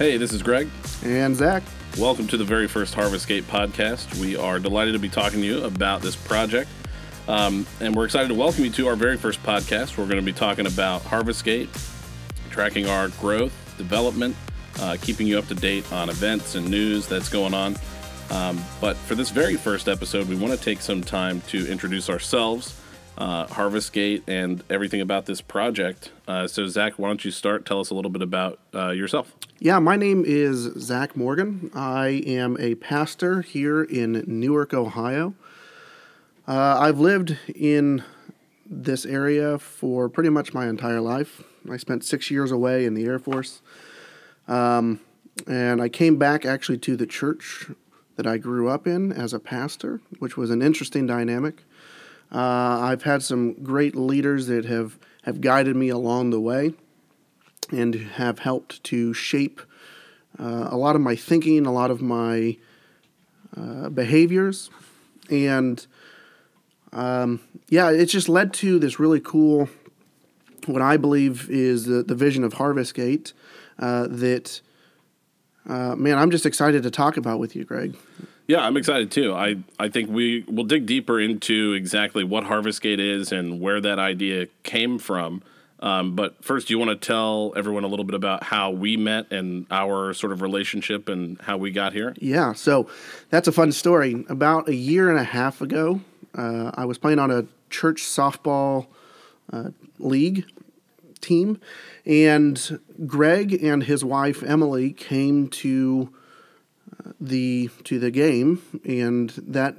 Hey, this is Greg. And Zack. Welcome to the very first Harvest Gate podcast. We are delighted to be talking to you about this project. Um, and we're excited to welcome you to our very first podcast. We're going to be talking about Harvest Gate, tracking our growth, development, uh, keeping you up to date on events and news that's going on. Um, but for this very first episode, we want to take some time to introduce ourselves uh, Harvest Gate and everything about this project. Uh, so, Zack, why don't you start? Tell us a little bit about uh, yourself. Yeah, my name is Zack Morgan. I am a pastor here in Newark, Ohio. Uh, I've lived in this area for pretty much my entire life. I spent six years away in the Air Force. Um, and I came back actually to the church that I grew up in as a pastor, which was an interesting dynamic. Uh, I've had some great leaders that have, have guided me along the way and have helped to shape uh, a lot of my thinking, a lot of my uh, behaviors. And um, yeah, it's just led to this really cool, what I believe is the, the vision of Harvest Gate uh, that, uh, man, I'm just excited to talk about with you, Greg. Yeah, I'm excited too. I, I think we will dig deeper into exactly what Harvest Gate is and where that idea came from. Um, but first, do you want to tell everyone a little bit about how we met and our sort of relationship and how we got here? Yeah, so that's a fun story. About a year and a half ago, uh, I was playing on a church softball uh, league team, and Greg and his wife Emily came to the to the game, and that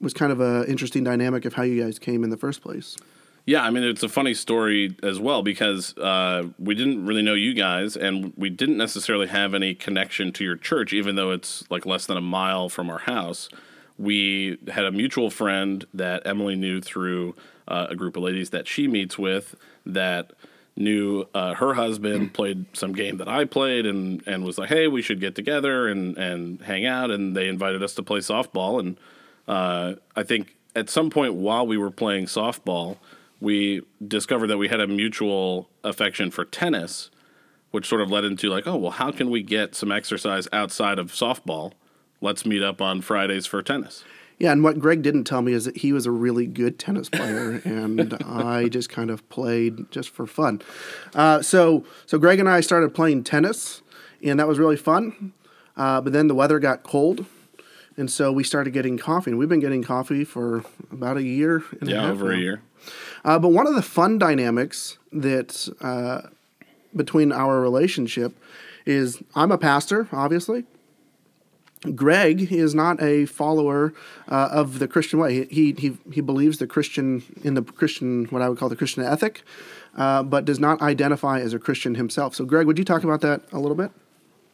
was kind of a interesting dynamic of how you guys came in the first place. Yeah, I mean it's a funny story as well because uh, we didn't really know you guys, and we didn't necessarily have any connection to your church, even though it's like less than a mile from our house. We had a mutual friend that Emily knew through uh, a group of ladies that she meets with that knew uh, her husband played some game that I played and and was like, hey, we should get together and and hang out. And they invited us to play softball. And uh, I think at some point while we were playing softball, we discovered that we had a mutual affection for tennis, which sort of led into like, oh well, how can we get some exercise outside of softball? Let's meet up on Fridays for tennis. Yeah, and what Greg didn't tell me is that he was a really good tennis player, and I just kind of played just for fun. Uh, so, so Greg and I started playing tennis, and that was really fun. Uh, but then the weather got cold, and so we started getting coffee. And we've been getting coffee for about a year and yeah, a half. over now. a year. Uh, but one of the fun dynamics that uh, between our relationship is I'm a pastor, obviously. Greg is not a follower uh, of the Christian way. He, he, he believes the Christian in the Christian what I would call the Christian ethic, uh, but does not identify as a Christian himself. So, Greg, would you talk about that a little bit?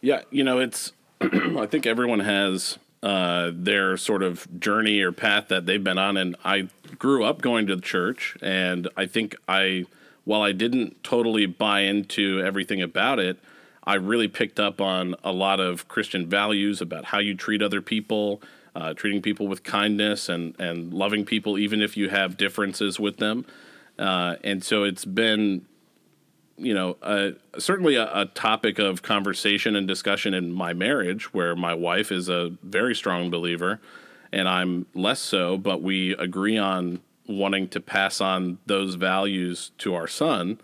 Yeah, you know, it's I think everyone has uh, their sort of journey or path that they've been on, and I grew up going to the church, and I think I while I didn't totally buy into everything about it. I really picked up on a lot of Christian values about how you treat other people, uh, treating people with kindness, and and loving people even if you have differences with them. Uh, and so it's been, you know, uh, certainly a, a, topic of conversation and discussion in my marriage, where my wife is a very strong believer, and I'm less so. But we agree on wanting to pass on those values to our son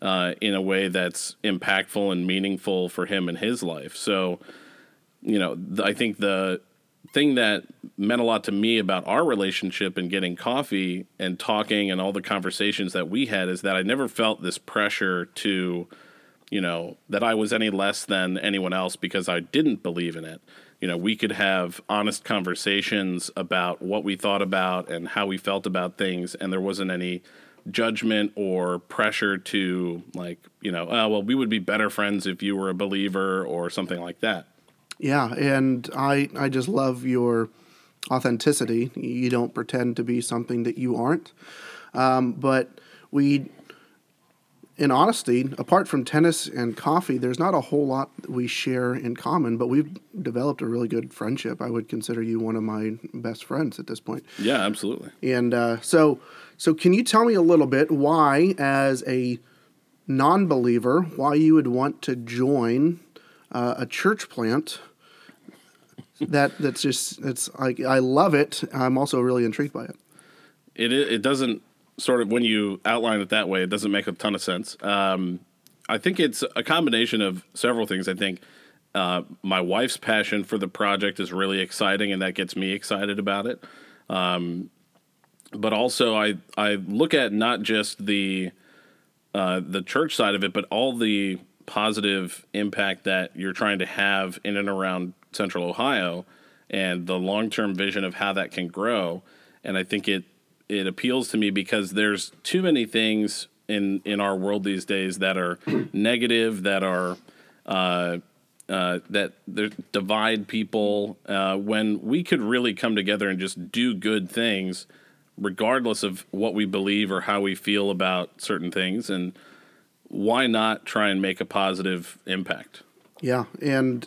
uh, in a way that's impactful and meaningful for him in his life. So, you know, th- I think the thing that meant a lot to me about our relationship and getting coffee and talking and all the conversations that we had is that I never felt this pressure to, you know, that I was any less than anyone else because I didn't believe in it. You know, we could have honest conversations about what we thought about and how we felt about things, and there wasn't any judgment or pressure to like you know oh, well we would be better friends if you were a believer or something like that yeah and i i just love your authenticity. You don't pretend to be something that you aren't. Um, but we in honesty apart from tennis and coffee there's not a whole lot we share in common but we've developed a really good friendship. I would consider you one of my best friends at this point. Yeah absolutely. And uh, so so, can you tell me a little bit why, as a non believer, why you would want to join uh, a church plant. that that's just it's I I love it. I'm also really intrigued by it. It it doesn't sort of when you outline it that way, it doesn't make a ton of sense. Um, I think it's a combination of several things. I think uh, my wife's passion for the project is really exciting, and that gets me excited about it. Um, but also, I I look at not just the uh, the church side of it, but all the positive impact that you're trying to have in and around Central Ohio, and the long term vision of how that can grow. And I think it it appeals to me because there's too many things in in our world these days that are negative, that are uh, uh, that divide people. Uh, when we could really come together and just do good things, regardless of what we believe or how we feel about certain things, and why not try and make a positive impact? Yeah, and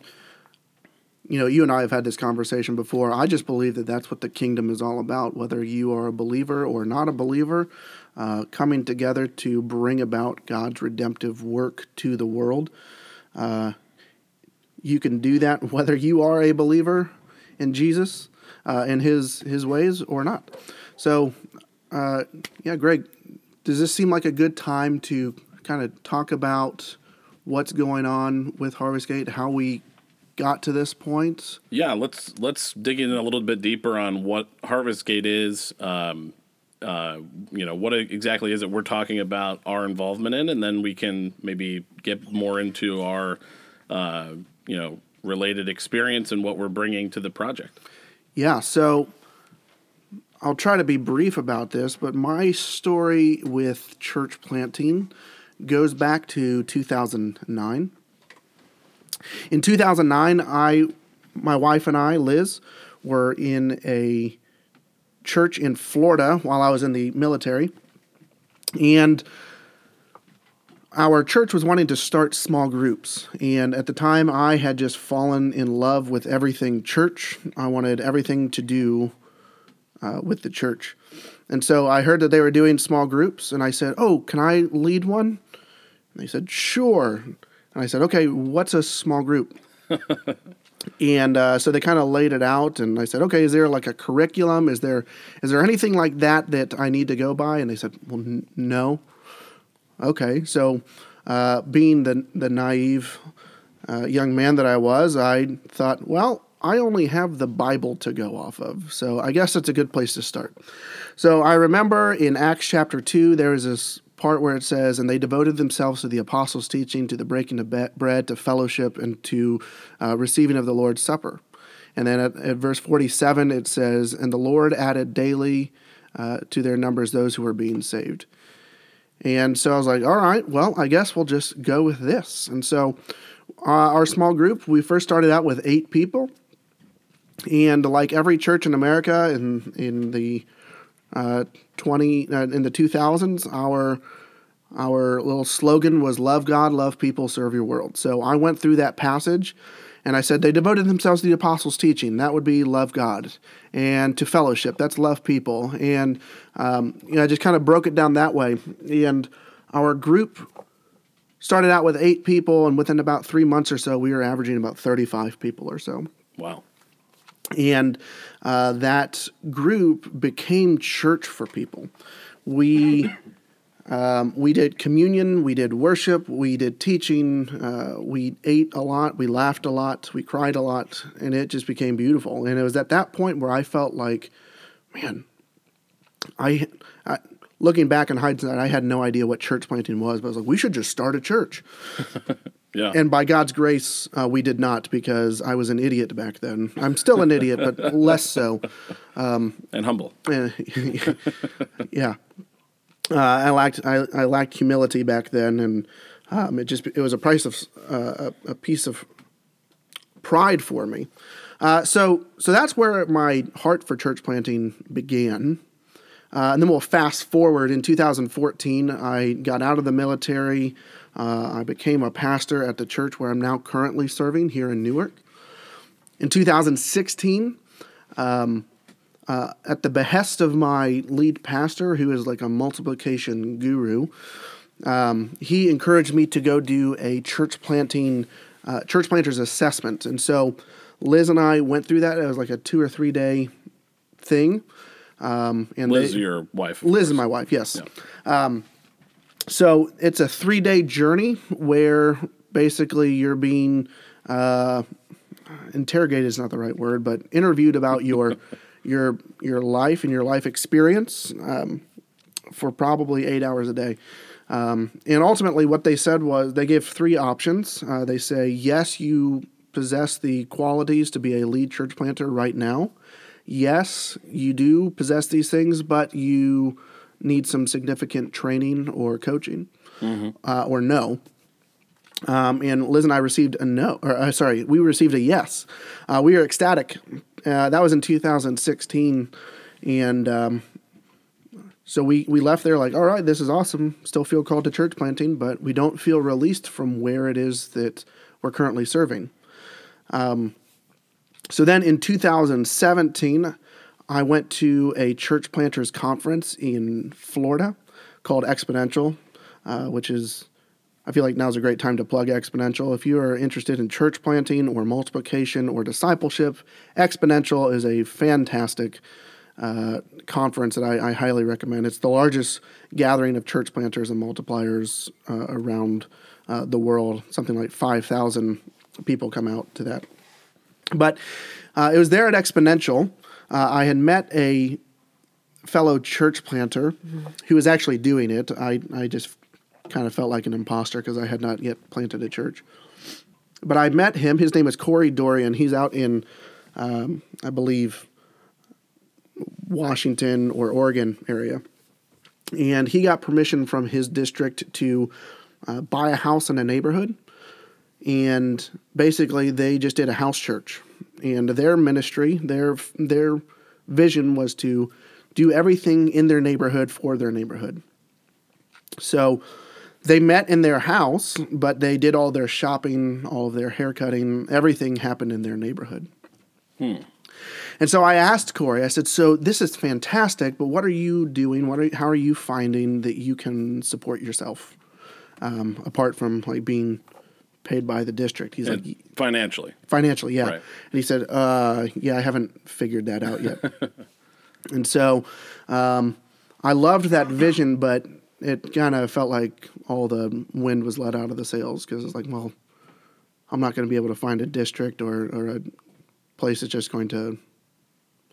you know, you and I have had this conversation before. I just believe that that's what the kingdom is all about, whether you are a believer or not a believer, uh, coming together to bring about God's redemptive work to the world. Uh, you can do that whether you are a believer in Jesus uh, and his his ways or not. So, uh, yeah, Greg, does this seem like a good time to kind of talk about what's going on with Harvest Gate, how we got to this point? Yeah, let's let's dig in a little bit deeper on what Harvest Gate is. Um, uh, you know, what exactly is it we're talking about our involvement in, and then we can maybe get more into our, uh, you know, related experience and what we're bringing to the project. Yeah, so I'll try to be brief about this, but my story with church planting goes back to 2009. In 2009, I, my wife and I, Liz, were in a church in Florida while I was in the military, and our church was wanting to start small groups. And at the time, I had just fallen in love with everything church. I wanted everything to do uh, with the church. And so I heard that they were doing small groups, and I said, Oh, can I lead one? And they said, Sure. And I said, okay, what's a small group? and uh, so they kind of laid it out, and I said, okay, is there like a curriculum? Is there is there anything like that that I need to go by? And they said, well, n- no. Okay, so uh, being the the naive uh, young man that I was, I thought, well, I only have the Bible to go off of, so I guess that's a good place to start. So I remember in Acts chapter two, there is this part where it says, And they devoted themselves to the apostles' teaching, to the breaking of bread, to fellowship, and to uh, receiving of the Lord's Supper. And then at, at, verse 47, it says, And the Lord added daily uh, to their numbers those who were being saved. And so I was like, all right, well, I guess we'll just go with this. And so uh, our small group, we first started out with eight people. And like every church in America in, in the uh, 20 uh, in the 2000s our our little slogan was love god love people serve your world. So i went through that passage and i said they devoted themselves to the apostles teaching. That would be love god and to fellowship. That's love people. And um, you know, i just kind of broke it down that way. And our group started out with eight people and within about three months or so we were averaging about 35 people or so. Wow and uh, that group became church for people. We um, we did communion, we did worship, we did teaching, uh, we ate a lot, we laughed a lot, we cried a lot, and it just became beautiful. And it was at that point where I felt like, man, I, I looking back in hindsight, I had no idea what church planting was, but I was like, we should just start a church. Yeah. And by God's grace, uh, we did not because I was an idiot back then. I'm still an idiot, but less so. Um, and humble. yeah. Uh, I lacked I, I, lacked humility back then, and um, it just it was a price of uh, a, a, piece of pride for me. Uh, so so that's where my heart for church planting began. Uh, and then we'll fast forward in 2014. I got out of the military. Uh, I became a pastor at the church where I'm now currently serving here in Newark. In 2016, um, uh, at the behest of my lead pastor, who is like a multiplication guru, um, he encouraged me to go do a church planting uh, church planters assessment. And so Liz and I went through that. It was like a two or three day thing. Um, and Liz, they, your wife. Liz is my wife, yes. Um, so it's a three day journey where basically you're being uh, interrogated is not the right word, but interviewed about your your your life and your life experience um, for probably eight hours a day. Um, and ultimately, what they said was they gave three options. Uh, they say, yes, you possess the qualities to be a lead church planter right now. Yes, you do possess these things, but you need some significant training or coaching, uh, or no. Um, and Liz and I received a no, or uh, sorry, we received a yes. Uh, we were ecstatic. Uh, that was in 2016, and um, so we we left there like, all right, this is awesome. Still feel called to church planting, but we don't feel released from where it is that we're currently serving. Um, so then in 2017, I went to a church planters conference in Florida called Exponential, uh, which is I feel like now's a great time to plug Exponential. If you are interested in church planting or multiplication or discipleship, Exponential is a fantastic uh, conference that I, I, highly recommend. It's the largest gathering of church planters and multipliers uh, around uh, the world. Something like 5,000 people come out to that. But uh, it was there at Exponential. Uh, I had met a fellow church planter who was actually doing it. I, I just kind of felt like an imposter because I had not yet planted a church. But I met him. His name is Corey Dorian. He's out in, um, I believe, Washington or Oregon area. And he got permission from his district to uh, buy a house in a neighborhood. And basically, they just did a house church. And their ministry, their their vision was to do everything in their neighborhood for their neighborhood. So they met in their house, but they did all their shopping, all of their haircutting, everything happened in their neighborhood. Hmm. And so I asked Corey, I said, So this is fantastic, but what are you doing? What are, how are you finding that you can support yourself um, apart from like being paid by the district? He's And like, financially. Financially, yeah. Right. And he said, uh, Yeah, I haven't figured that out yet. and so um, I loved that vision, but it kind of felt like all the wind was let out of the sails because it's like, well, I'm not going to be able to find a district or, or a place that's just going to.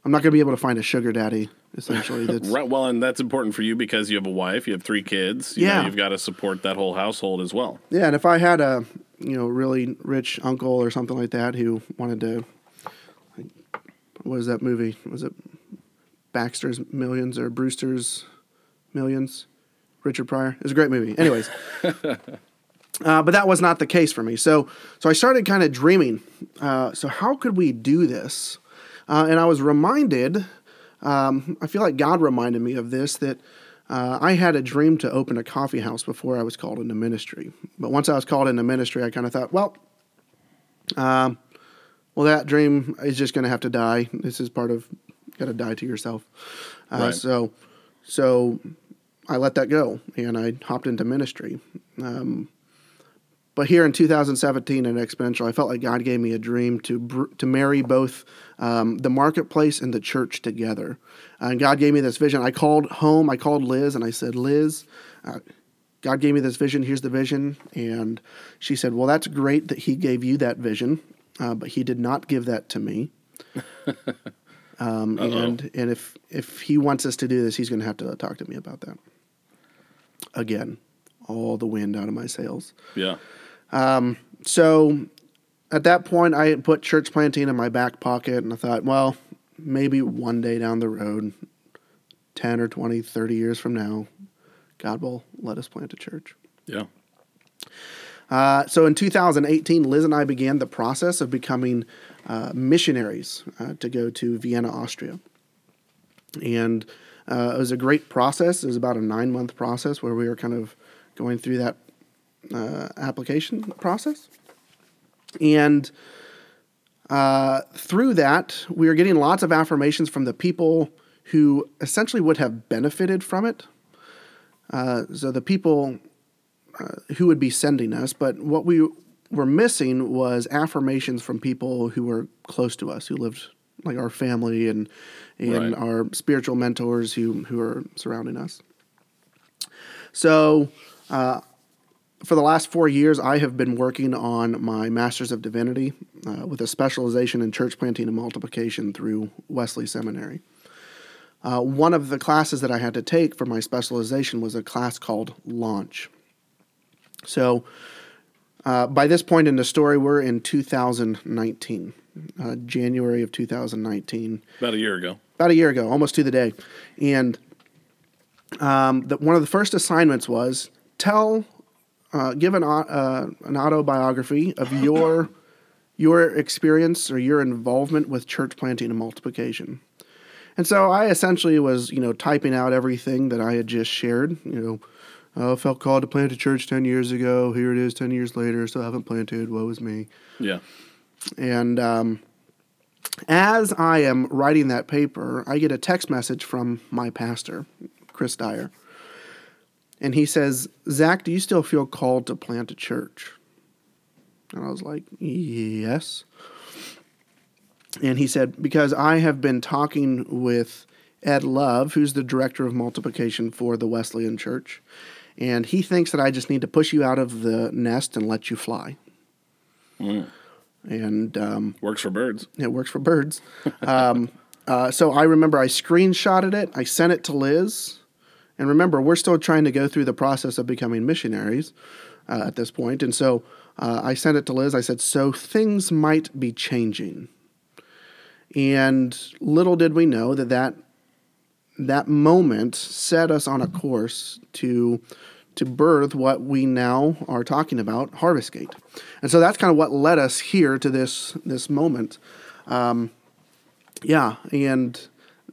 I'm not going to be able to find a sugar daddy, essentially. That's Right. Well, and that's important for you because you have a wife, you have three kids. You Yeah. Know, you've got to support that whole household as well. yeah. And if I had a you know really rich uncle or something like that who wanted to, like, what was that movie? Was it Baxter's Millions or Brewster's Millions? Richard Pryor. It was a great movie. Anyways, uh, but that was not the case for me. So, so I started kind of dreaming. Uh, so how could we do this? Uh, and I was reminded. Um, I feel like God reminded me of this that uh, I had a dream to open a coffee house before I was called into ministry. But once I was called into ministry, I kind of thought, well, um, well, that dream is just going to have to die. This is part of got to die to yourself. Uh, Right. So, so I let that go and I hopped into ministry. Um, but here in 2017 at Exponential, I felt like God gave me a dream to br- to marry both um, the marketplace and the church together. and God gave me this vision. I called home. I called Liz and I said, Liz, uh, God gave me this vision. Here's the vision. And she said, Well, that's great that He gave you that vision, uh, but He did not give that to me. um, and and if if He wants us to do this, He's going to have to talk to me about that. Again, all the wind out of my sails. Yeah. So at that point, I had put church planting in my back pocket, and I thought, well, maybe one day down the road, 10 or 20, 30 years from now, God will let us plant a church. Yeah. Uh, so in 2018, Liz and I began the process of becoming uh, missionaries uh, to go to Vienna, Austria. And uh, it was a great process. It was about a nine month process where we were kind of going through that uh, application process. And uh, through that, we are getting lots of affirmations from the people who essentially would have benefited from it. Uh, so the people uh, who would be sending us, but what we were missing was affirmations from people who were close to us, who lived like our family and and Right. our spiritual mentors who who are surrounding us. So, uh, for the last four years, I have been working on my Master's of Divinity uh, with a specialization in church planting and multiplication through Wesley Seminary. Uh, one of the classes that I had to take for my specialization was a class called Launch. So, uh, by this point in the story, we're in 2019, uh, January of 2019 About a year ago. about a year ago, almost to the day. And um, the, one of the first assignments was tell, uh, give an, uh, an autobiography of your your experience or your involvement with church planting and multiplication. And so I essentially was, you know, typing out everything that I had just shared. You know, oh, felt called to plant a church ten years ago. Here it is, ten years later. Still haven't planted. Woe is me. Yeah. And um, as I am writing that paper, I get a text message from my pastor, Chris Dyer. And he says, Zack, do you still feel called to plant a church? And I was like, yes. And he said, because I have been talking with Ed Love, who's the director of multiplication for the Wesleyan Church, and he thinks that I just need to push you out of the nest and let you fly. And um, Works for birds. it works for birds. Um, uh, so I remember I screenshotted it. I sent it to Liz. And remember, we're still trying to go through the process of becoming missionaries uh, at this point. And so uh, I sent it to Liz. I said, So things might be changing. And little did we know that that, that moment set us on a course to to birth what we now are talking about, Harvest Gate. And so that's kind of what led us here to this this moment. Um, yeah, and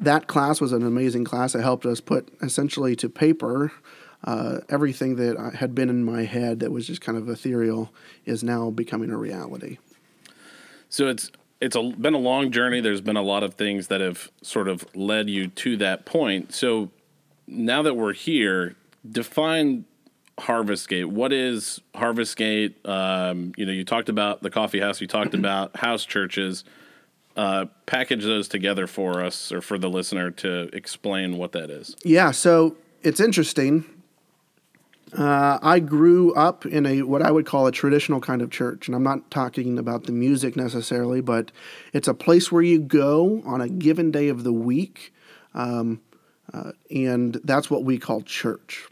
that class was an amazing class. It helped us put essentially to paper uh, everything that had been in my head that was just kind of ethereal is now becoming a reality. So it's it's a, been a long journey. There's been a lot of things that have sort of led you to that point. So now that we're here, define Harvest Gate. What is Harvest Gate? Um, you know, you talked about the coffee house. You talked about house churches. Uh, package those together for us or for the listener to explain what that is. Yeah, so it's interesting. Uh, I grew up in a what I would call a traditional kind of church, and I'm not talking about the music necessarily, but it's a place where you go on a given day of the week, um, uh, and that's what we call church.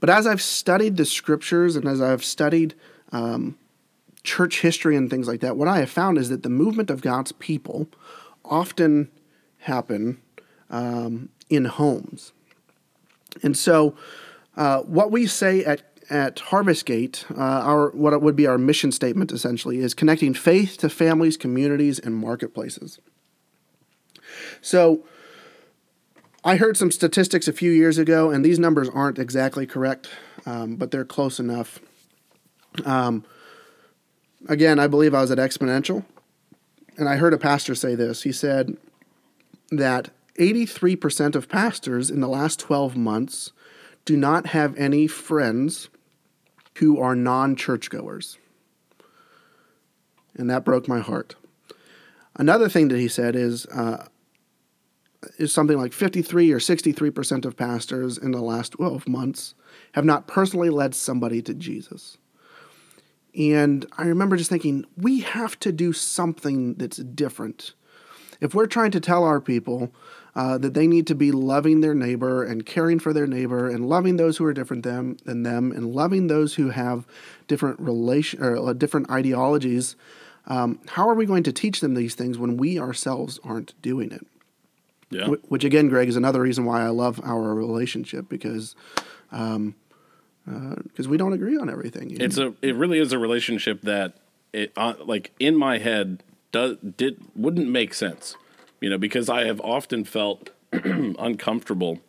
But as I've studied the scriptures and as I've studied um, church history and things like that, what I have found is that the movement of God's people often happen um, in homes. And so, uh, what we say at at Harvest Gate, uh, our what would be our mission statement essentially is connecting faith to families, communities, and marketplaces. So, I heard some statistics a few years ago, and these numbers aren't exactly correct, um, but they're close enough. Um, again, I believe I was at Exponential, and I heard a pastor say this. He said that 83% of pastors in the last 12 months do not have any friends who are non churchgoers. And that broke my heart. Another thing that he said is, uh, is something like 53 or 63% of pastors in the last 12 months have not personally led somebody to Jesus. And I remember just thinking, we have to do something that's different. If we're trying to tell our people uh, that they need to be loving their neighbor and caring for their neighbor and loving those who are different them, than them and loving those who have different relation or uh, different ideologies, um, how are we going to teach them these things when we ourselves aren't doing it? Yeah. Wh- Which again, Greg, is another reason why I love our relationship because because we don't agree on everything. It's a it really is a relationship that it uh, like in my head does did wouldn't make sense. You know, because I have often felt uncomfortable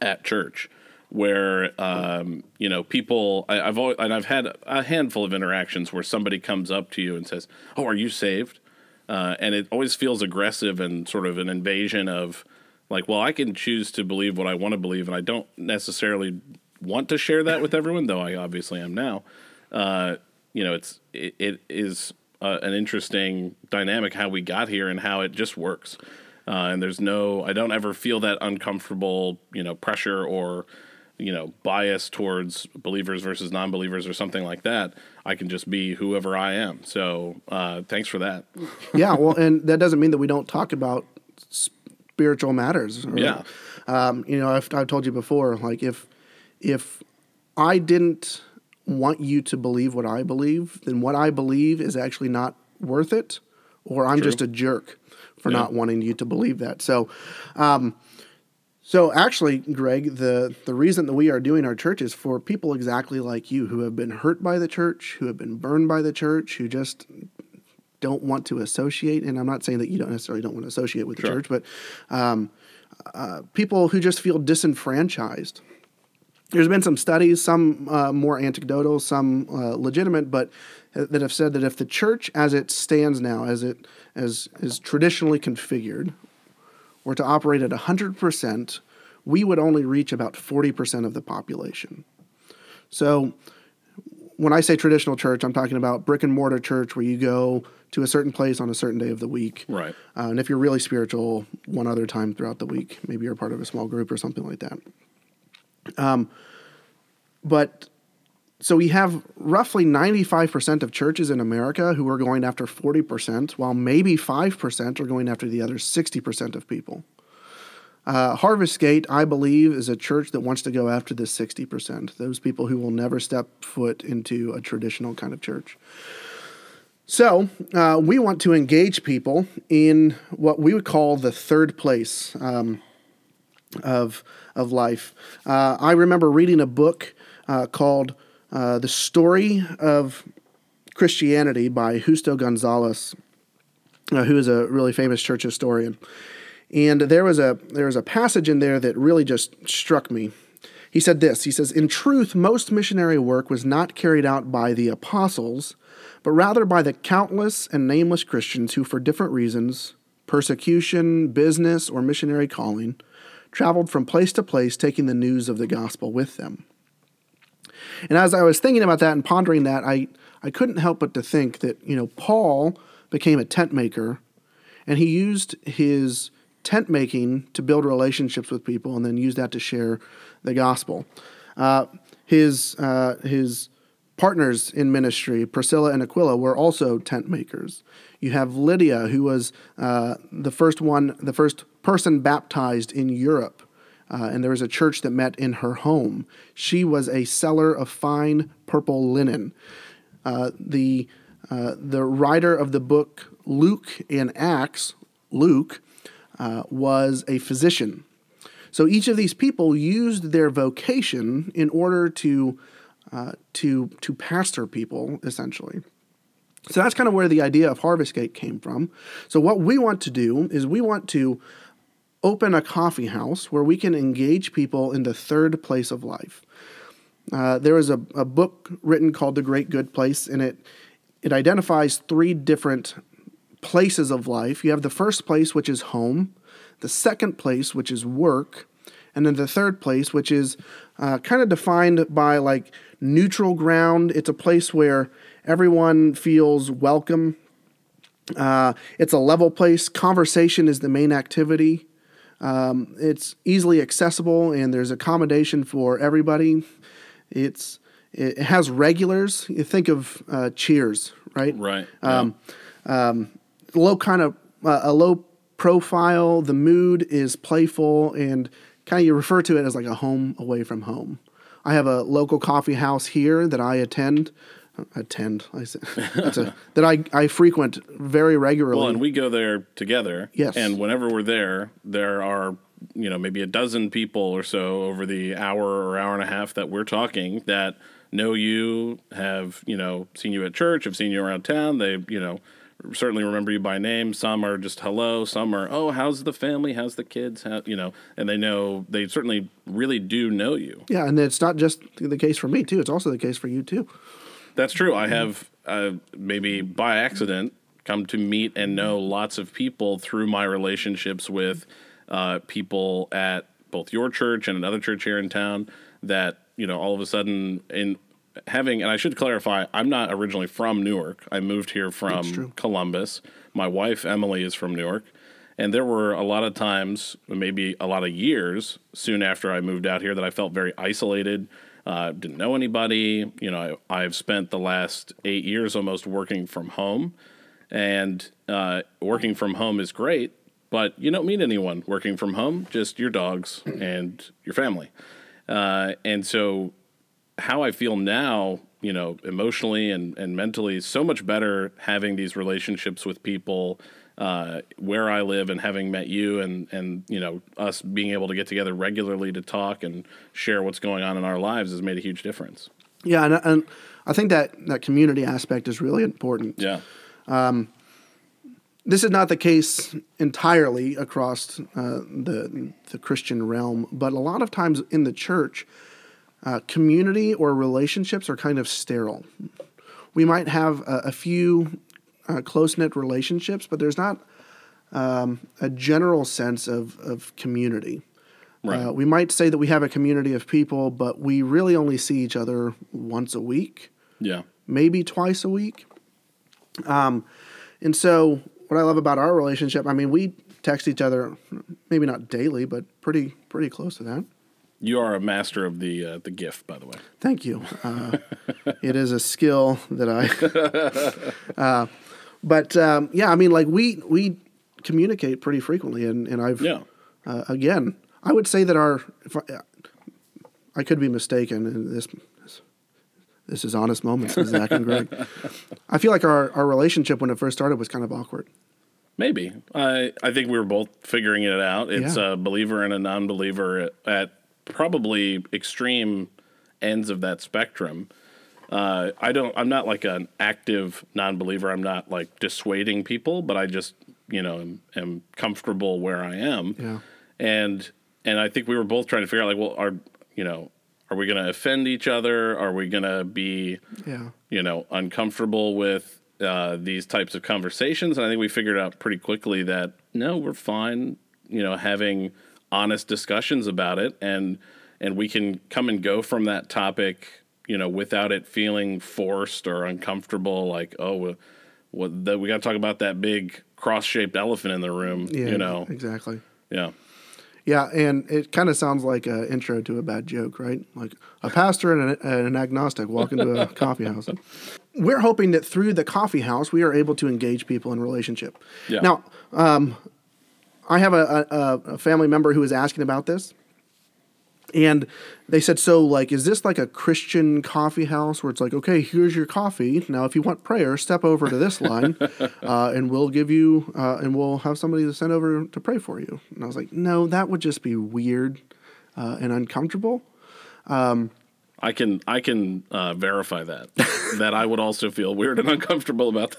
at church where um, you know people I, I've always, and I've had a handful of interactions where somebody comes up to you and says, "Oh, are you saved?" Uh, and it always feels aggressive and sort of an invasion of like, well, I can choose to believe what I want to believe, and I don't necessarily want to share that with everyone, though I obviously am now. Uh, you know, it's it, it is uh, an interesting dynamic how we got here and how it just works. Uh, and there's no, I don't ever feel that uncomfortable, you know, pressure or you know bias towards believers versus non-believers or something like that i can just be whoever i am so uh, thanks for that yeah well and that doesn't mean that we don't talk about spiritual matters or, yeah um, you know I've, I've told you before like if if i didn't want you to believe what i believe then what i believe is actually not worth it or i'm True. just a jerk for yeah. not wanting you to believe that so um, so actually, Greg, the the reason that we are doing our church is for people exactly like you who have been hurt by the church, who have been burned by the church, who just don't want to associate. And I'm not saying that you don't necessarily don't want to associate with the sure. church, but um, uh, people who just feel disenfranchised. There's been some studies, some uh, more anecdotal, some uh, legitimate, but uh, that have said that if the church, as it stands now, as it as is traditionally configured, were to operate at 100%, we would only reach about 40% of the population. So when I say traditional church, I'm talking about brick and mortar church where you go to a certain place on a certain day of the week. Right. Uh, and if you're really spiritual, one other time throughout the week, maybe you're part of a small group or something like that. Um, but so we have roughly 95% of churches in America who are going after 40%, while maybe 5% are going after the other 60% of people. Uh, Harvest Gate, I believe, is a church that wants to go after the 60%, those people who will never step foot into a traditional kind of church. So, uh, we want to engage people in what we would call the third place um, of, of life. Uh, I remember reading a book uh, called uh, the Story of Christianity by Justo Gonzalez, uh, who is a really famous church historian. And there was a there was a passage in there that really just struck me. He said this. He says, "In truth, most missionary work was not carried out by the apostles, but rather by the countless and nameless Christians who, for different reasons, persecution, business, or missionary calling, traveled from place to place, taking the news of the gospel with them." And as I was thinking about that and pondering that, I, I couldn't help but to think that, you know, Paul became a tent maker and he used his tent making to build relationships with people and then use that to share the gospel. Uh, his, uh, his partners in ministry, Priscilla and Aquila, were also tent makers. You have Lydia, who was uh, the first one, the first person baptized in Europe uh, and there was a church that met in her home. She was a seller of fine purple linen. Uh, the uh, the writer of the book Luke and Acts, Luke, uh, was a physician. So each of these people used their vocation in order to uh, to to pastor people essentially. So that's kind of where the idea of Harvest Gate came from. So what we want to do is we want to open a coffee house where we can engage people in the third place of life. Uh, there is a, a book written called The Great Good Place, and it it identifies three different places of life. You have the first place, which is home, the second place, which is work, and then the third place, which is uh, kind of defined by like neutral ground. It's a place where everyone feels welcome. Uh, it's a level place. Conversation is the main activity. Um, it's easily accessible and there's accommodation for everybody. It's it has regulars. You think of uh, Cheers, right? Right. Um, um, low kind of uh, a low profile. The mood is playful and kind of you refer to it as like a home away from home. I have a local coffee house here that I attend attend. I say, a, that I, I frequent very regularly. Well, and we go there together. Yes. And whenever we're there, there are you know maybe a dozen people or so over the hour or hour and a half that we're talking that know you, have you know seen you at church, have seen you around town. They you know certainly remember you by name. Some are just hello. Some are oh, how's the family? How's the kids? How, you know, and they know they certainly really do know you. Yeah, and it's not just the case for me too. It's also the case for you too. That's true. I have uh, maybe by accident come to meet and know lots of people through my relationships with uh, people at both your church and another church here in town that you know all of a sudden in having, and I should clarify, I'm not originally from Newark. I moved here from Columbus. My wife Emily is from Newark, and there were a lot of times, maybe a lot of years, soon after I moved out here, that I felt very isolated. Uh, didn't know anybody. You know, I, I've spent the last eight years almost working from home, and uh, working from home is great, but you don't meet anyone working from home, just your dogs and your family. Uh, and so, how I feel now, you know, emotionally and, and mentally, is so much better having these relationships with people uh, where I live and having met you and, and, you know, us being able to get together regularly to talk and share what's going on in our lives has made a huge difference. Yeah, and, and I think that that community aspect is really important. Yeah. This is not the case entirely across uh, the the Christian realm, but a lot of times in the church, uh, community or relationships are kind of sterile. We might have a, a few uh, close knit relationships, but there's not um, a general sense of of community. Right. Uh, we might say that we have a community of people, but we really only see each other once a week Yeah. maybe twice a week. Um, and so, what I love about our relationship, I mean, we text each other, maybe not daily, but pretty pretty close to that. You are a master of the uh, the GIF, by the way. Thank you. Uh, it is a skill that I. but um, yeah, I mean, like we we communicate pretty frequently, and and I've Yeah. uh, again, I would say that our if I, I could be mistaken, and this this is honest moments with Zack and Greg. I feel like our, our relationship when it first started was kind of awkward. Maybe. I I think we were both figuring it out. It's Yeah. a believer and a non-believer at, at probably extreme ends of that spectrum. Uh, I don't. I'm not like an active non-believer. I'm not like dissuading people, but I just you know am, am comfortable where I am. Yeah. And and I think we were both trying to figure out like, well, are you know, are we going to offend each other? Are we going to be Yeah. you know, uncomfortable with uh, these types of conversations. And I think we figured out pretty quickly that no, we're fine, you know, having honest discussions about it, and and we can come and go from that topic, you know, without it feeling forced or uncomfortable. Like, oh, well, the, we got to talk about that big cross-shaped elephant in the room, Yeah. you know? Exactly. Yeah, Yeah, and it kind of sounds like an intro to a bad joke, right? Like a pastor and an, an agnostic walk into a coffee house. We're hoping that through the coffee house, we are able to engage people in relationship. Yeah. Now, um, I have a, a, a family member who is asking about this, and they said, "So, like, is this like a Christian coffee house where it's like, okay, here's your coffee. Now, if you want prayer, step over to this line, uh, and we'll give you, uh, and we'll have somebody to send over to pray for you." And I was like, "No, that would just be weird uh, and uncomfortable." I can I can uh, verify that that I would also feel weird and uncomfortable about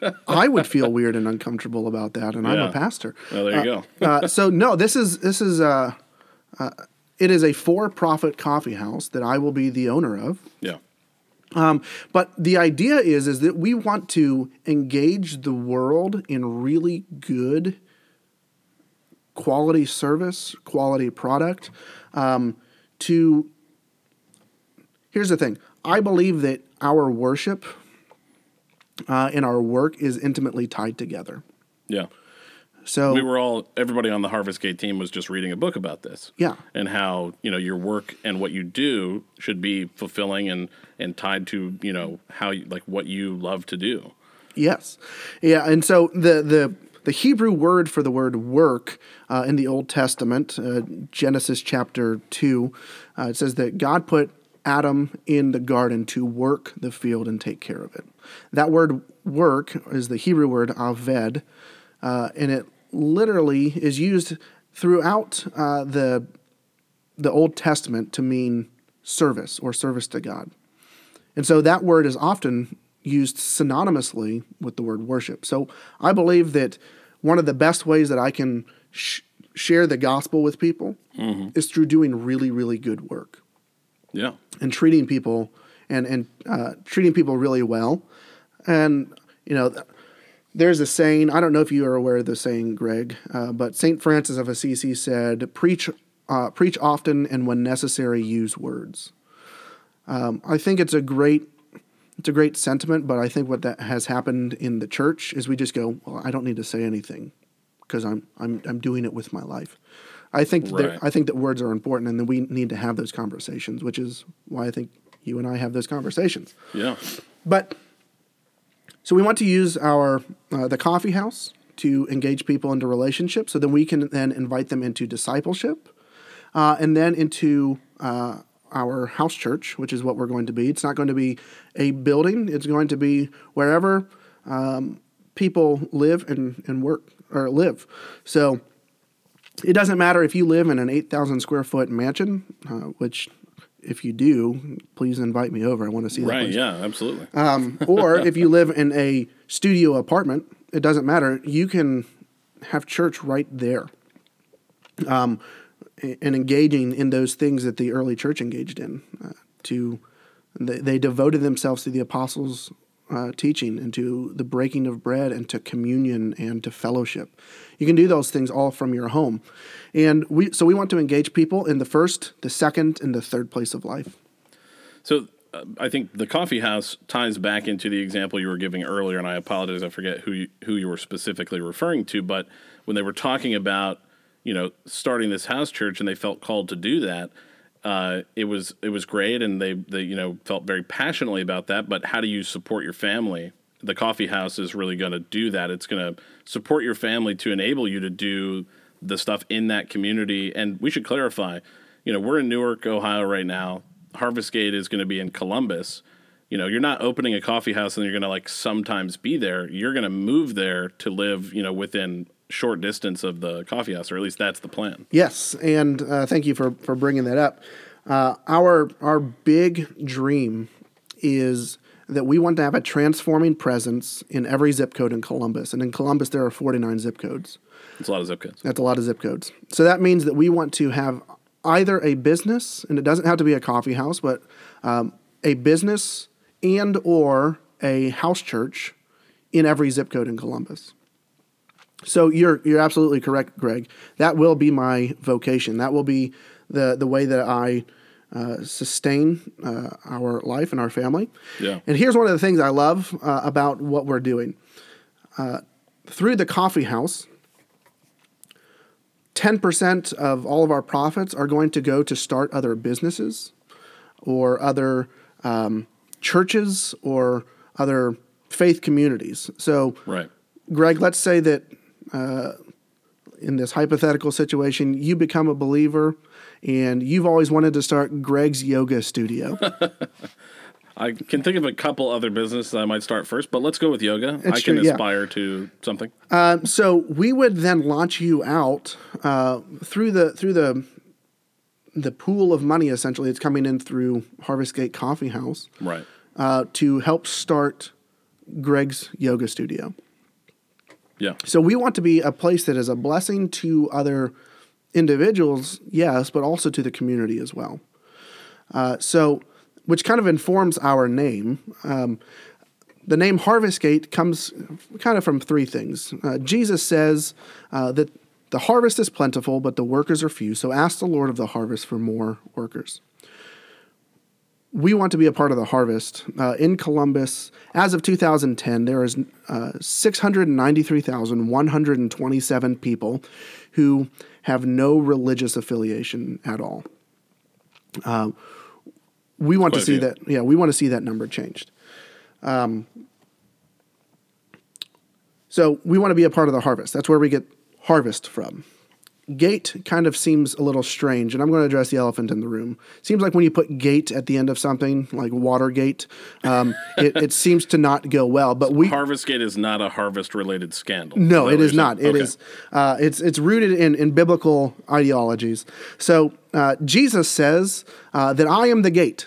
that. I would feel weird and uncomfortable about that, and I'm a pastor. Well, there you go. uh, so no, this is this is uh, uh, it is a for-profit coffee house that I will be the owner of. Yeah, Um, but the idea is is that we want to engage the world in really good quality service, quality product. Um, to here's the thing: I believe that our worship uh, and our work is intimately tied together. yeah. So we were all everybody on the Harvest Gate team was just reading a book about this. Yeah. And how, you know, your work and what you do should be fulfilling and and tied to, you know, how you, like what you love to do. Yes, yeah, and so the the the Hebrew word for the word work uh, in the Old Testament, uh, Genesis chapter two, uh, it says that God put Adam in the garden to work the field and take care of it. That word work is the Hebrew word aved, uh, and it literally is used throughout uh, the the Old Testament to mean service or service to God. And so that word is often used synonymously with the word worship. So I believe that one of the best ways that I can sh- share the gospel with people is through doing really, really good work Yeah. and treating people and and uh, treating people really well. And you know, there's a saying. I don't know if you are aware of the saying, Greg, uh, but Saint Francis of Assisi said, "Preach, uh, preach often, and when necessary, use words." Um, I think it's a great it's a great sentiment, but I think what that has happened in the church is we just go, well, I don't need to say anything because I'm I'm I'm doing it with my life. I think that I think that words are important, and that we need to have those conversations, which is why I think you and I have those conversations. Yeah. But so we want to use our uh, the coffee house to engage people into relationships, so then we can then invite them into discipleship, uh, and then into uh, our house church, which is what we're going to be. It's not going to be a building; it's going to be wherever um, people live and, and work or live. So it doesn't matter if you live in an 8,000 square foot mansion, uh, which if you do, please invite me over. I want to see that Right. place. Yeah. Absolutely. Um, or if you live in a studio apartment, it doesn't matter. You can have church right there. Um, and engaging in those things that the early church engaged in. Uh, to they, they devoted themselves to the apostles' uh, teaching and to the breaking of bread and to communion and to fellowship. You can do those things all from your home, and we so we want to engage people in the first, the second, and the third place of life. So uh, I think the coffee house ties back into the example you were giving earlier, and I apologize, I forget who you, who you were specifically referring to, but when they were talking about you know starting this house church and they felt called to do that, uh, it was it was great, and they they you know felt very passionately about that. But how do you support your family? The coffee house is really going to do that. It's going to support your family to enable you to do the stuff in that community. And we should clarify, you know, we're in Newark, Ohio right now. Harvest Gate is going to be in Columbus. You know, you're not opening a coffee house and you're going to like sometimes be there. You're going to move there to live, you know, within short distance of the coffee house, or at least that's the plan. Yes, and uh, thank you for, for bringing that up. Uh, our our big dream is that we want to have a transforming presence in every zip code in Columbus, and in Columbus there are 49 zip codes. It's a lot of zip codes. That's a lot of zip codes. So that means that we want to have either a business, and it doesn't have to be a coffee house, but um, a business and or a house church in every zip code in Columbus. So you're you're absolutely correct, Greg. That will be my vocation. That will be the the way that I uh, sustain uh, our life and our family. Yeah. And here's one of the things I love uh, about what we're doing. Uh, through the coffee house, 10% of all of our profits are going to go to start other businesses or other um, churches or other faith communities. So, Right. Greg, let's say that uh, in this hypothetical situation, you become a believer and you've always wanted to start Greg's Yoga Studio. I can think of a couple other businesses I might start first, but let's go with yoga. I can true, yeah. aspire to something. Um, so we would then launch you out uh, through the through the the pool of money essentially it's coming in through Harvest Gate Coffee House Right. uh, to help start Greg's Yoga Studio. Yeah. So we want to be a place that is a blessing to other individuals, yes, but also to the community as well. Uh, so, which kind of informs our name. Um, the name Harvest Gate comes kind of from three things. Uh, Jesus says uh, that the harvest is plentiful, but the workers are few. So ask the Lord of the harvest for more workers. We want to be a part of the harvest. Uh, in Columbus, as of 2010, there is uh, 693,127 people who have no religious affiliation at all. Uh, we want Quite to see that. Yeah, we want to see that number changed. Um, so we want to be a part of the harvest. That's where we get harvest from. Gate kind of seems a little strange, and I'm going to address the elephant in the room. Seems like when you put gate at the end of something, like Watergate, um, it, it seems to not go well. But we Harvest Gate is not a harvest related scandal. no, it is it what is you're not. It Okay. is. Uh, it's it's rooted in in biblical ideologies. So uh, Jesus says uh, that I am the gate.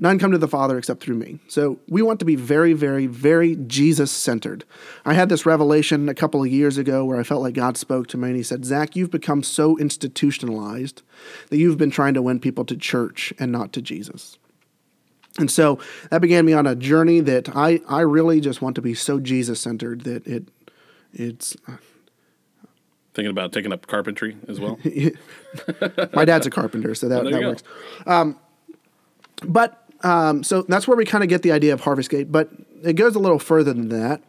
None come to the Father except through me. So we want to be very, very, very Jesus centered. I had this revelation a couple of years ago where I felt like God spoke to me and He said, Zack, you've become so institutionalized that you've been trying to win people to church and not to Jesus. And so that began me on a journey that I, I really just want to be so Jesus centered that it it's Thinking about taking up carpentry as well. my dad's a carpenter, so that, there that works. Um, but um, so that's where we kind of get the idea of Harvest Gate, but it goes a little further than that.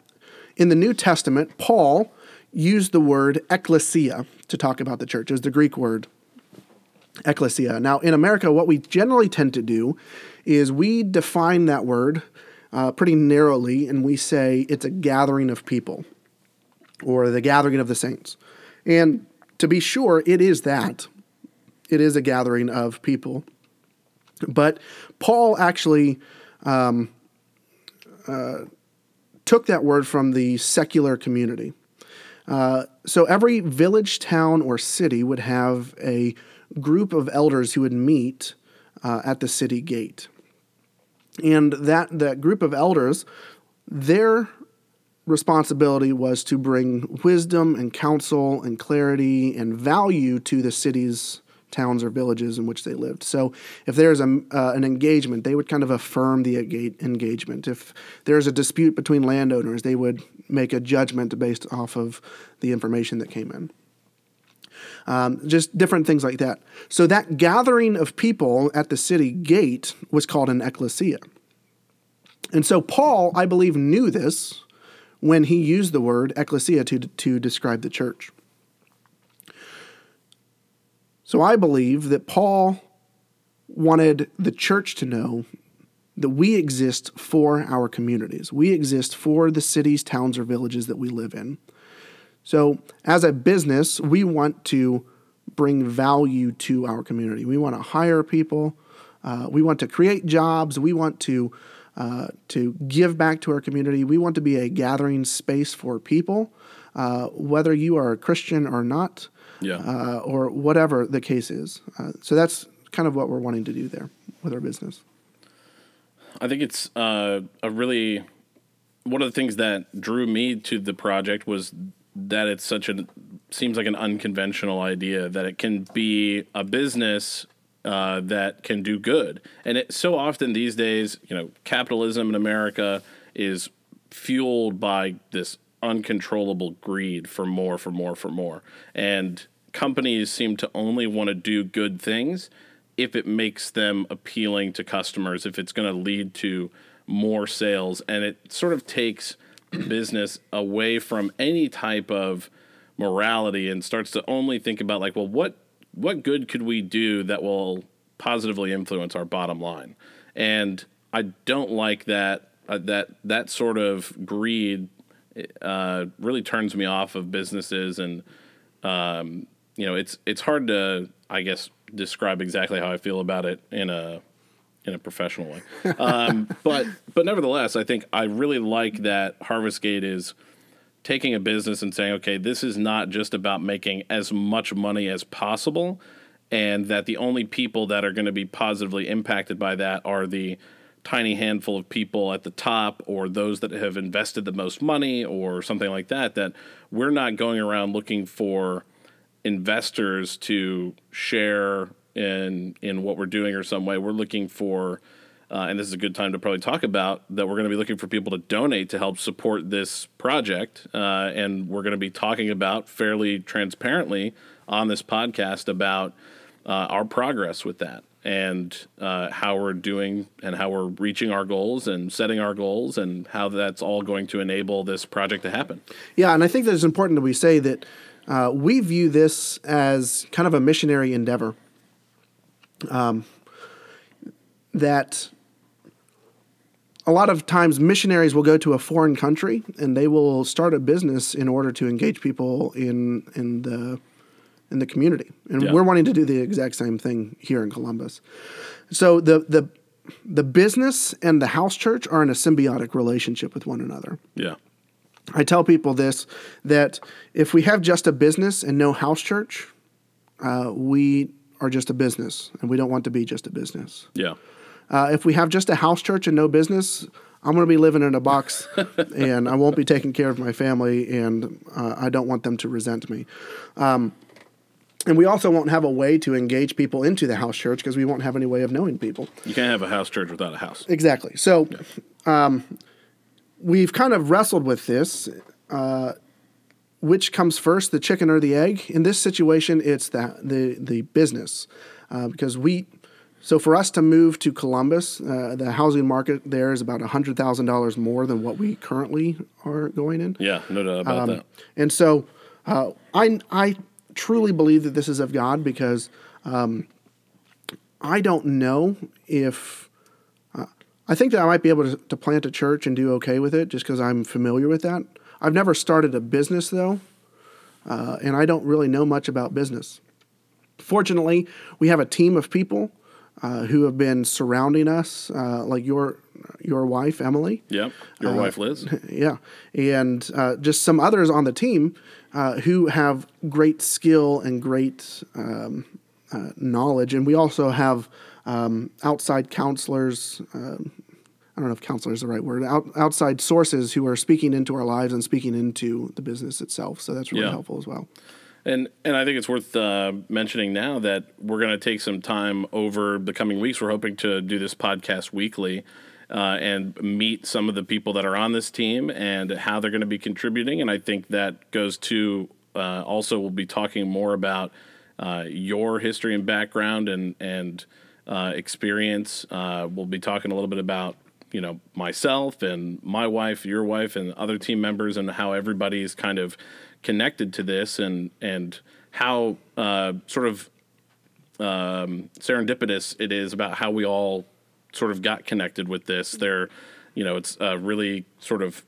In the New Testament, Paul used the word ecclesia to talk about the church. Was the Greek word ecclesia. Now, in America, what we generally tend to do is we define that word uh, pretty narrowly and we say it's a gathering of people or the gathering of the saints. And to be sure, it is that. It is a gathering of people. But Paul actually um, uh, took that word from the secular community. Uh, so every village, town, or city would have a group of elders who would meet uh, at the city gate. And that, that group of elders, their responsibility was to bring wisdom and counsel and clarity and value to the city's towns or villages in which they lived. So if there's a, uh, an engagement, they would kind of affirm the engagement. If there's a dispute between landowners, they would make a judgment based off of the information that came in. Um, just different things like that. So that gathering of people at the city gate was called an ecclesia. And so Paul, I believe, knew this when he used the word ecclesia to, to describe the church. So I believe that Paul wanted the church to know that we exist for our communities. We exist for the cities, towns, or villages that we live in. So, as a business, we want to bring value to our community. We want to hire people. Uh, we want to create jobs. We want to uh, to give back to our community. We want to be a gathering space for people, uh, whether you are a Christian or not yeah. uh, or whatever the case is. Uh, so that's kind of what we're wanting to do there with our business. I think it's uh, a really one of the things that drew me to the project was that it's such a seems like an unconventional idea that it can be a business uh, that can do good. And it so often these days, you know, capitalism in America is fueled by this uncontrollable greed for more, for more, for more. And companies seem to only want to do good things if it makes them appealing to customers, if it's going to lead to more sales. And it sort of takes business away from any type of morality and starts to only think about like, well, what what good could we do that will positively influence our bottom line? And I don't like that uh, that that sort of greed uh, really turns me off of businesses and um, you know it's it's hard to I guess describe exactly how I feel about it in a in a professional way. Um, but but nevertheless, I think I really like that Harvestgate is taking a business and saying, okay, this is not just about making as much money as possible, and that the only people that are going to be positively impacted by that are the tiny handful of people at the top or those that have invested the most money or something like that that we're not going around looking for investors to share in in what we're doing or some way. We're looking for uh, and this is a good time to probably talk about that we're going to be looking for people to donate to help support this project uh, and we're going to be talking about fairly transparently on this podcast about uh, our progress with that and uh, how we're doing and how we're reaching our goals and setting our goals and how that's all going to enable this project to happen. Yeah, and I think that it's important that we say that uh, we view this as kind of a missionary endeavor. Um, that a lot of times missionaries will go to a foreign country and they will start a business in order to engage people in in the in the community. And yeah. we're wanting to do the exact same thing here in Columbus. So the the the business and the house church are in a symbiotic relationship with one another. Yeah. I tell people this that if we have just a business and no house church, uh, we are just a business, and we don't want to be just a business. Yeah. Uh, if we have just a house church and no business, I'm going to be living in a box, and I won't be taking care of my family, and uh, I don't want them to resent me. Um, and we also won't have a way to engage people into the house church because we won't have any way of knowing people. You can't have a house church without a house. Exactly. So yeah. um, we've kind of wrestled with this. Uh, which comes first, the chicken or the egg? In this situation, it's the the, the business uh, because we so for us to move to Columbus, uh, the housing market there is about hundred thousand dollars more than what we currently are going in. Yeah, no doubt about that. And so uh, I, I truly believe that this is of God because um, I don't know if. Uh, I think that I might be able to, to plant a church and do okay with it just because I'm familiar with that. I've never started a business though, uh, and I don't really know much about business. Fortunately, we have a team of people uh, who have been surrounding us, uh, like your your wife Emily. Yep, your Uh, wife Liz. Yeah, and uh, just some others on the team uh, who have great skill and great um, uh, knowledge, and we also have um, outside counselors. Um, I don't know if counselor is the right word. Out, outside sources who are speaking into our lives and speaking into the business itself. So that's really Yeah. helpful as well. And and I think it's worth uh, mentioning now that we're going to take some time over the coming weeks. We're hoping to do this podcast weekly uh, and meet some of the people that are on this team and how they're going to be contributing. And I think that goes to uh, also we'll be talking more about uh, your history and background and and uh, experience. Uh, we'll be talking a little bit about you know myself and my wife, your wife, and other team members, and how everybody's kind of connected to this, and and how uh, sort of um, serendipitous it is about how we all sort of got connected with this. There, you know, it's a really sort of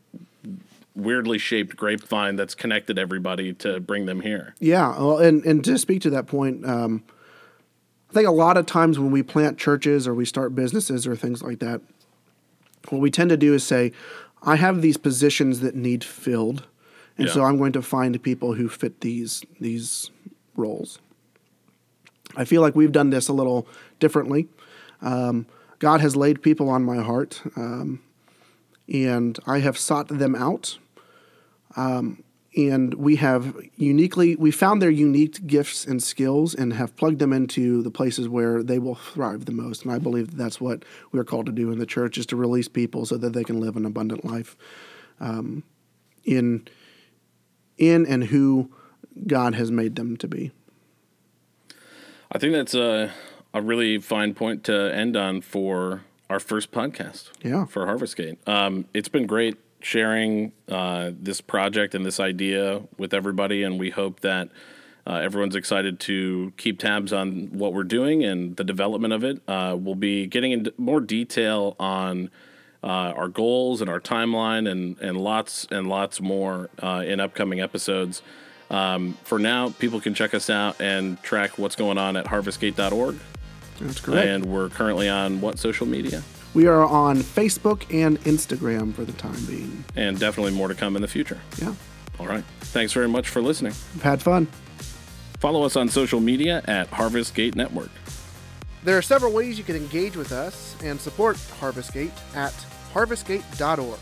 weirdly shaped grapevine that's connected everybody to bring them here. Yeah, well, and and to speak to that point, um, I think a lot of times when we plant churches or we start businesses or things like that, what we tend to do is say, "I have these positions that need filled, and so I'm going to find people who fit these these roles." I feel like we've done this a little differently. Um, God has laid people on my heart, um, and I have sought them out and we have uniquely we found their unique gifts and skills and have plugged them into the places where they will thrive the most and i believe that that's what we're called to do in the church is to release people so that they can live an abundant life um, in in and who god has made them to be I think that's a a really fine point to end on for our first podcast. Yeah. For Harvestgate, um, it's been great sharing uh, this project and this idea with everybody, and we hope that. Uh, everyone's excited to keep tabs on what we're doing and the development of it. Uh, we'll be getting into more detail on uh, our goals and our timeline and, and lots and lots more uh, in upcoming episodes. Um, for now, people can check us out and track what's going on at harvestgate.org. that's correct And we're currently on what social media? We are on facebook and instagram for the time being And definitely more to come in the future. yeah All right. Thanks very much for listening. we've had fun Follow us on social media at Harvestgate Network. there are several ways you can engage with us and support harvestgate at harvestgate.org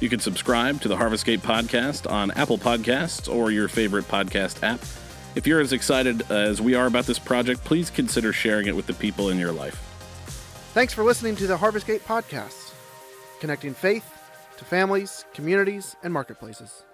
You can subscribe to the Harvestgate podcast on Apple Podcasts or your favorite podcast app. If you're as excited as we are about this project, please consider sharing it with the people in your life. Thanks for listening to the Harvestgate podcast, connecting faith to families, communities, and marketplaces.